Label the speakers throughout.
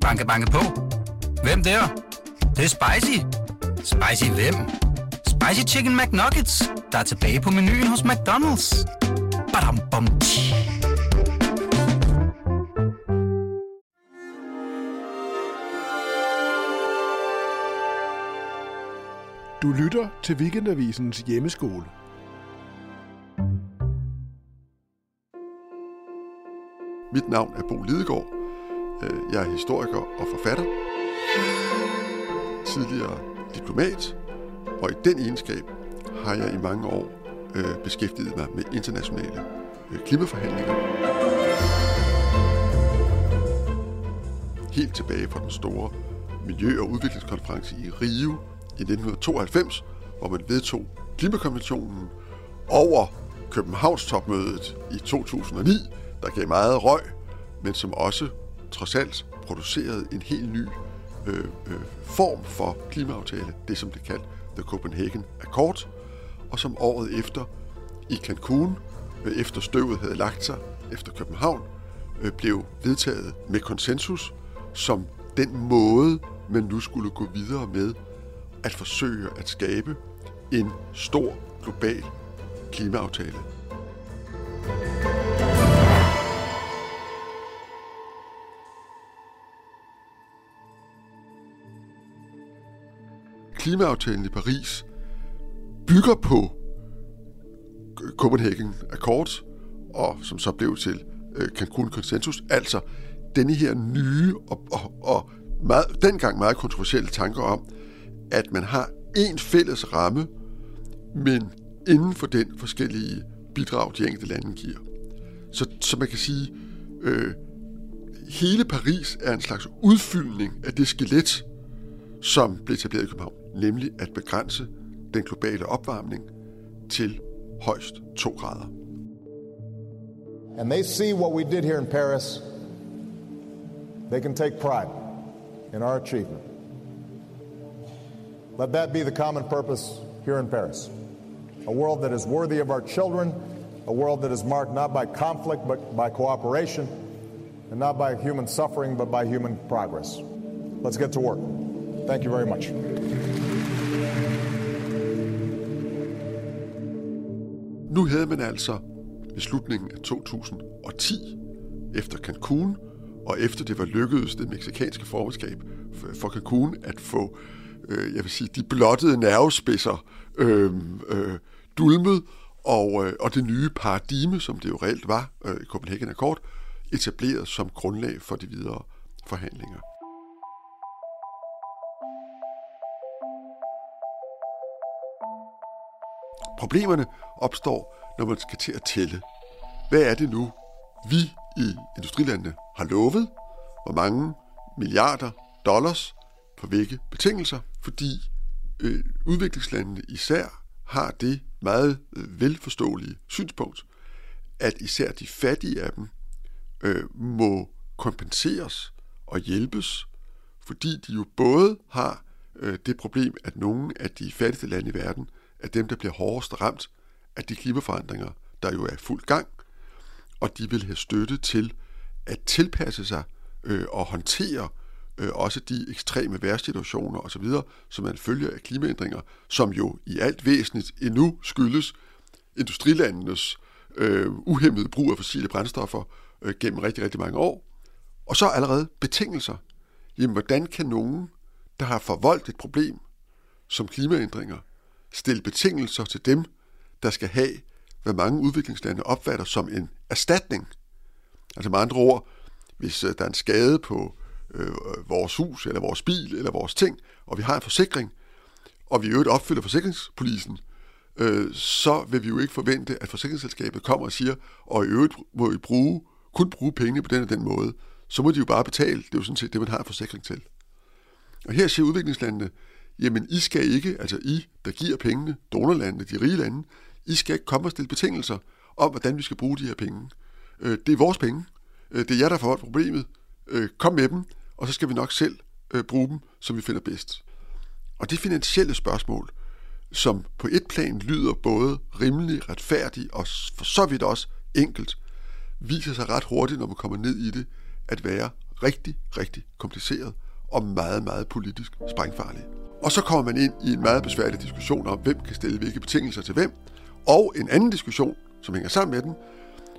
Speaker 1: Banke, banke på. Hvem der? Det, det er spicy. Spicy hvem? Spicy Chicken McNuggets, der er tilbage på menuen hos McDonald's. Badum, bom, tji.
Speaker 2: Du lytter til Weekendavisens hjemmeskole.
Speaker 3: Mit navn er Bo Lidegaard. Øh, jeg er historiker og forfatter. Tidligere diplomat. Og i den egenskab har jeg i mange år øh, beskæftiget mig med internationale øh, klimaforhandlinger. Helt tilbage fra den store miljø- og udviklingskonference i Rio i 1992, hvor man vedtog klimakonventionen over Københavns topmødet i 2009, der gav meget røg, men som også trods alt producerede en helt ny øh, øh, form for klimaaftale, det som det kaldt The Copenhagen Accord, og som året efter i Cancun, øh, efter støvet havde lagt sig efter København, øh, blev vedtaget med konsensus som den måde, man nu skulle gå videre med at forsøge at skabe en stor global klimaaftale. Klimaaftalen i Paris bygger på Copenhagen Accords, og som så blev til øh, Cancun Consensus, altså denne her nye og, og, og meget, dengang meget kontroversielle tanker om, at man har en fælles ramme, men inden for den forskellige bidrag, de enkelte lande giver. Så, så man kan sige, øh, hele Paris er en slags udfyldning af det skelet, som blev etableret i København, nemlig at begrænse den globale opvarmning til højst 2 grader.
Speaker 4: and they see what we did here in Paris, they can take pride in our achievement. Let that be the common purpose here in Paris. A world that is worthy of our children, a world that is marked not by conflict but by cooperation, and not by human suffering but by human progress. Let's get to work. Thank you very much.
Speaker 3: Nu havde man altså i slutningen af 2010, efter Cancun, og efter det var lykkedes det meksikanske formandskab for Cancun at få, øh, jeg vil sige, de blottede nervespidser øh, øh, dulmet, og, øh, og det nye paradigme, som det jo reelt var øh, Copenhagen Accord, etableret som grundlag for de videre forhandlinger. Problemerne opstår, når man skal til at tælle. Hvad er det nu, vi i industrilandene har lovet? Hvor mange milliarder dollars på hvilke betingelser? Fordi øh, udviklingslandene især har det meget øh, velforståelige synspunkt, at især de fattige af dem øh, må kompenseres og hjælpes, fordi de jo både har øh, det problem, at nogle af de fattigste lande i verden at dem, der bliver hårdest ramt af de klimaforandringer, der jo er i fuld gang, og de vil have støtte til at tilpasse sig øh, og håndtere øh, også de ekstreme vejrsituationer osv., som man følger af klimaændringer, som jo i alt væsentligt endnu skyldes industrilandenes øh, uhemmede brug af fossile brændstoffer øh, gennem rigtig, rigtig mange år. Og så allerede betingelser. Jamen, hvordan kan nogen, der har forvoldt et problem som klimaændringer, stille betingelser til dem, der skal have, hvad mange udviklingslande opfatter som en erstatning. Altså med andre ord, hvis øh, der er en skade på øh, vores hus, eller vores bil, eller vores ting, og vi har en forsikring, og vi i øvrigt opfylder forsikringspolisen, øh, så vil vi jo ikke forvente, at forsikringsselskabet kommer og siger, og i øvrigt må I bruge, kun bruge penge på den og den måde. Så må de jo bare betale. Det er jo sådan set det, man har en forsikring til. Og her siger udviklingslandene, jamen I skal ikke, altså I, der giver pengene, donorlandene, de rige lande, I skal ikke komme og stille betingelser om, hvordan vi skal bruge de her penge. Øh, det er vores penge. Øh, det er jer, der får problemet. Øh, kom med dem, og så skal vi nok selv øh, bruge dem, som vi finder bedst. Og det finansielle spørgsmål, som på et plan lyder både rimelig, retfærdig og for så vidt også enkelt, viser sig ret hurtigt, når man kommer ned i det, at være rigtig, rigtig kompliceret og meget, meget politisk sprængfarlig. Og så kommer man ind i en meget besværlig diskussion om, hvem kan stille hvilke betingelser til hvem, og en anden diskussion, som hænger sammen med den,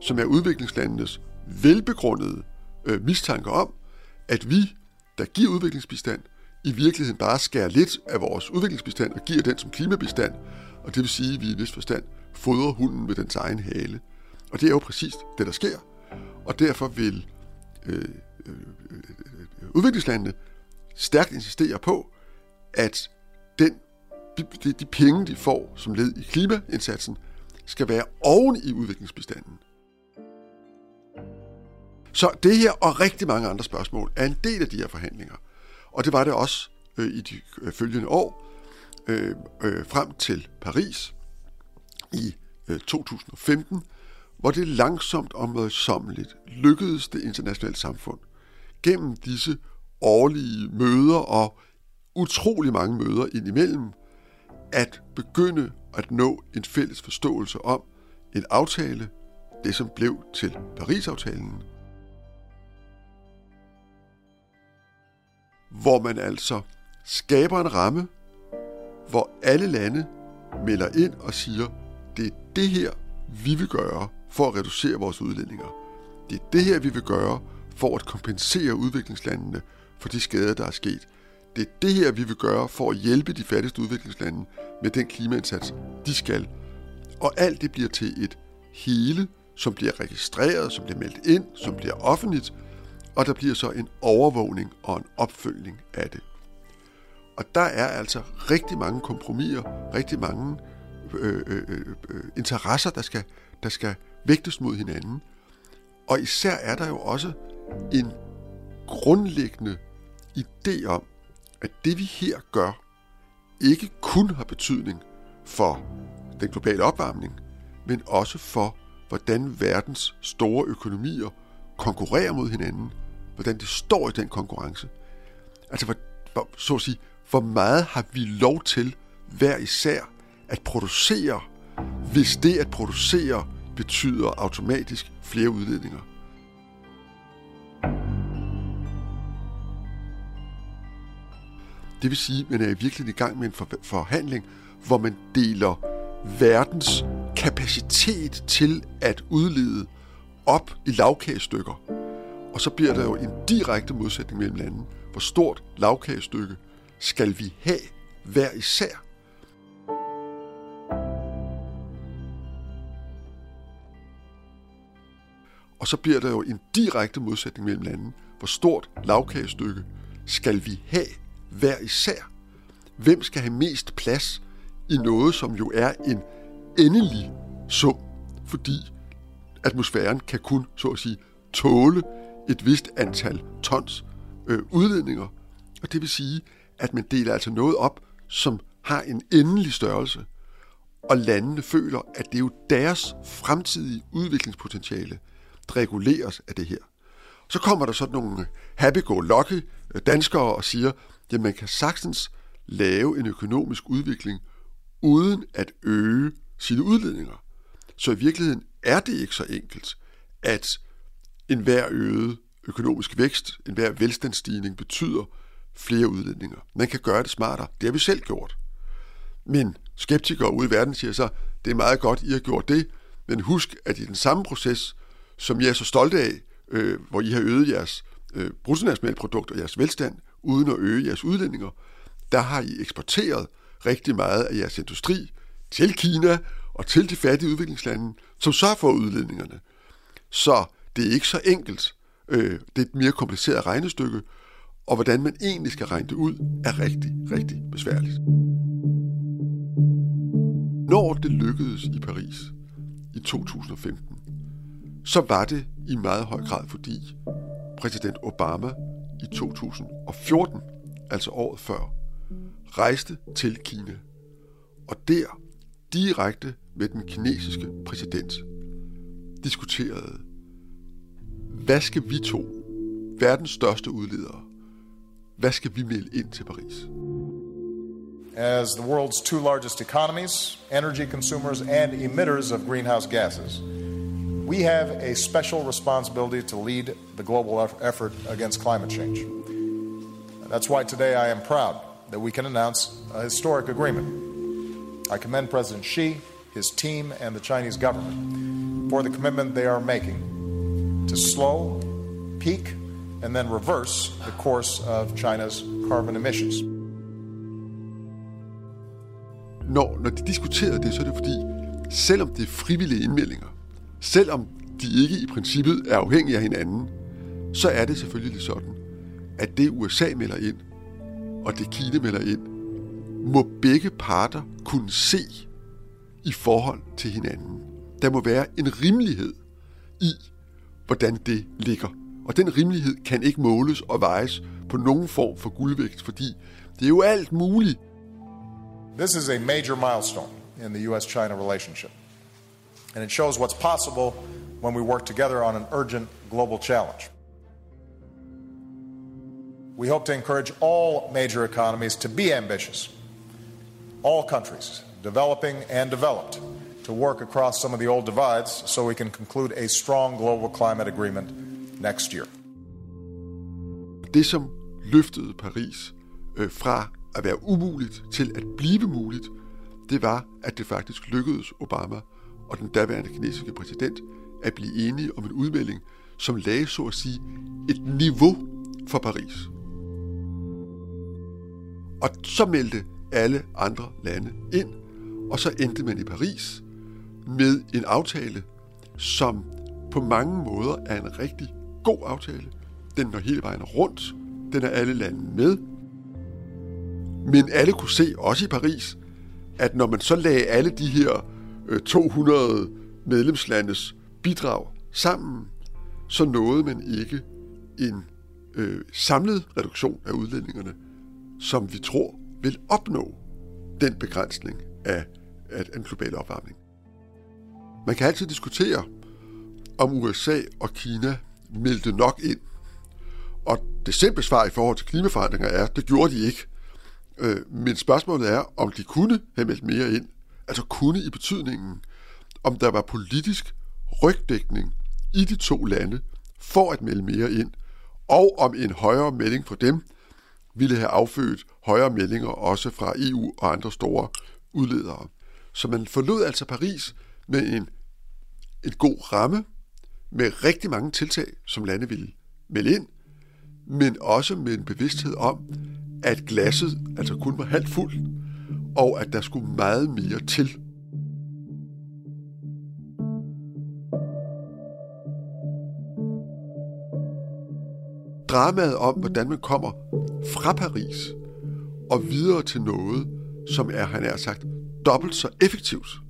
Speaker 3: som er udviklingslandenes velbegrundede øh, mistanke om, at vi, der giver udviklingsbistand, i virkeligheden bare skærer lidt af vores udviklingsbistand og giver den som klimabistand, og det vil sige, at vi i vis forstand fodrer hunden med dens egen hale. Og det er jo præcis det, der sker. Og derfor vil øh, øh, øh, øh, øh udviklingslandene stærkt insistere på, at den, de, de penge, de får som led i klimaindsatsen, skal være oven i udviklingsbestanden. Så det her og rigtig mange andre spørgsmål er en del af de her forhandlinger. Og det var det også øh, i de øh, følgende år, øh, øh, frem til Paris i øh, 2015, hvor det langsomt og mødsommeligt lykkedes det internationale samfund gennem disse årlige møder og utrolig mange møder indimellem, at begynde at nå en fælles forståelse om en aftale, det som blev til Paris-aftalen, hvor man altså skaber en ramme, hvor alle lande melder ind og siger, det er det her, vi vil gøre for at reducere vores udledninger. Det er det her, vi vil gøre for at kompensere udviklingslandene for de skader, der er sket. Det er det her, vi vil gøre for at hjælpe de fattigste udviklingslande med den klimaindsats, de skal. Og alt det bliver til et hele, som bliver registreret, som bliver meldt ind, som bliver offentligt, og der bliver så en overvågning og en opfølgning af det. Og der er altså rigtig mange kompromiser, rigtig mange øh, øh, øh, øh interesser, der skal, der skal vægtes mod hinanden. Og især er der jo også en grundlæggende idé om, at det vi her gør, ikke kun har betydning for den globale opvarmning, men også for, hvordan verdens store økonomier konkurrerer mod hinanden, hvordan det står i den konkurrence. Altså, hvor, hvor, så at sige, hvor meget har vi lov til hver især at producere, hvis det at producere betyder automatisk flere udledninger. Det vil sige, at man er i virkeligheden i gang med en forhandling, hvor man deler verdens kapacitet til at udlede op i lavkagestykker. Og så bliver der jo en direkte modsætning mellem landene. Hvor stort lavkagestykke skal vi have hver især? Og så bliver der jo en direkte modsætning mellem landene. Hvor stort lavkagestykke skal vi have hver især? Hvem skal have mest plads i noget, som jo er en endelig sum? Fordi atmosfæren kan kun, så at sige, tåle et vist antal tons øh, udledninger. Og det vil sige, at man deler altså noget op, som har en endelig størrelse. Og landene føler, at det er jo deres fremtidige udviklingspotentiale, der reguleres af det her. Så kommer der sådan nogle happy-go-lucky øh, danskere og siger, at man kan sagtens lave en økonomisk udvikling uden at øge sine udledninger. Så i virkeligheden er det ikke så enkelt, at enhver øget økonomisk vækst, enhver velstandsstigning betyder flere udledninger. Man kan gøre det smartere. Det har vi selv gjort. Men skeptikere ude i verden siger så, det er meget godt, I har gjort det, men husk, at i den samme proces, som jeg er så stolt af, øh, hvor I har øget jeres øh, bruttonationalprodukt og jeres velstand, uden at øge jeres udledninger, der har I eksporteret rigtig meget af jeres industri til Kina og til de fattige udviklingslande, som så får udledningerne. Så det er ikke så enkelt. Øh, det er et mere kompliceret regnestykke, og hvordan man egentlig skal regne det ud, er rigtig, rigtig besværligt. Når det lykkedes i Paris i 2015, så var det i meget høj grad fordi præsident Obama i 2014, altså året før, rejste til Kina. Og der, direkte med den kinesiske præsident, diskuterede hvad skal vi to, verdens største udledere, hvad skal vi melde ind til Paris?
Speaker 4: As the world's two largest economies, energy consumers, and emitters of greenhouse gases, We have a special responsibility to lead the global effort against climate change. That's why today I am proud that we can announce a historic agreement. I commend President Xi, his team, and the Chinese government for the commitment they are making to slow, peak, and then reverse the course of China's carbon emissions.
Speaker 3: Når, når de diskuterede det, så er det fordi, selvom det er frivillige indmeldinger, selvom de ikke i princippet er afhængige af hinanden, så er det selvfølgelig sådan, at det USA melder ind, og det Kina melder ind, må begge parter kunne se i forhold til hinanden. Der må være en rimelighed i, hvordan det ligger. Og den rimelighed kan ikke måles og vejes på nogen form for guldvægt, fordi det er jo alt muligt.
Speaker 4: This is a major milestone in the US-China relationship. And it shows what's possible when we work together on an urgent global challenge. We hope to encourage all major economies to be ambitious, all countries, developing and developed, to work across some of the old divides so we can conclude a strong global climate agreement next year.
Speaker 3: Det, som løftede Paris øh, fra at være umuligt til at blive muligt, det var, at det faktisk lykkedes Obama og den daværende kinesiske præsident at blive enige om en udmelding, som lagde, så at sige, et niveau for Paris. Og så meldte alle andre lande ind, og så endte man i Paris med en aftale, som på mange måder er en rigtig god aftale. Den når hele vejen rundt. Den er alle lande med. Men alle kunne se, også i Paris, at når man så lagde alle de her Øh, 200 medlemslandes bidrag sammen, så nåede man ikke en øh, samlet reduktion af udledningerne, som vi tror vil opnå den begrænsning af, af en global opvarmning. Man kan altid diskutere, om USA og Kina meldte nok ind. Og det simple svar i forhold til klimaforandringer er, at det gjorde de ikke. Øh, men spørgsmålet er, om de kunne have meldt mere ind. Altså kunne i betydningen, om der var politisk rygdækning i de to lande for at melde mere ind, og om en højere melding fra dem ville have affødt højere meldinger også fra EU og andre store udledere. Så man forlod altså Paris med en, en god ramme, med rigtig mange tiltag, som lande ville melde ind, men også med en bevidsthed om, at glasset altså kun var halvt fuldt, og at der skulle meget mere til. Dramaet om, hvordan man kommer fra Paris og videre til noget, som er, han er sagt, dobbelt så effektivt.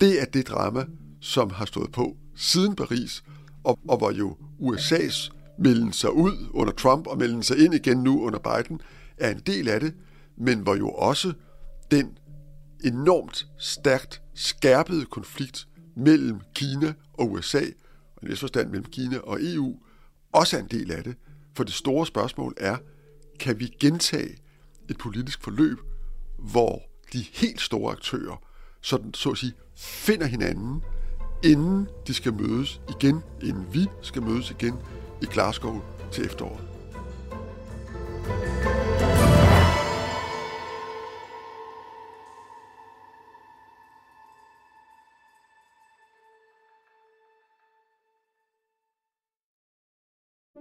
Speaker 3: Det er det drama, som har stået på siden Paris, og, og hvor jo USA's melden sig ud under Trump og melden sig ind igen nu under Biden, er en del af det, men hvor jo også den enormt stærkt skærpede konflikt mellem Kina og USA, og i forstand mellem Kina og EU, også er en del af det. For det store spørgsmål er, kan vi gentage et politisk forløb, hvor de helt store aktører, sådan, så at sige, finder hinanden, inden de skal mødes igen, inden vi skal mødes igen i Glasgow til efteråret.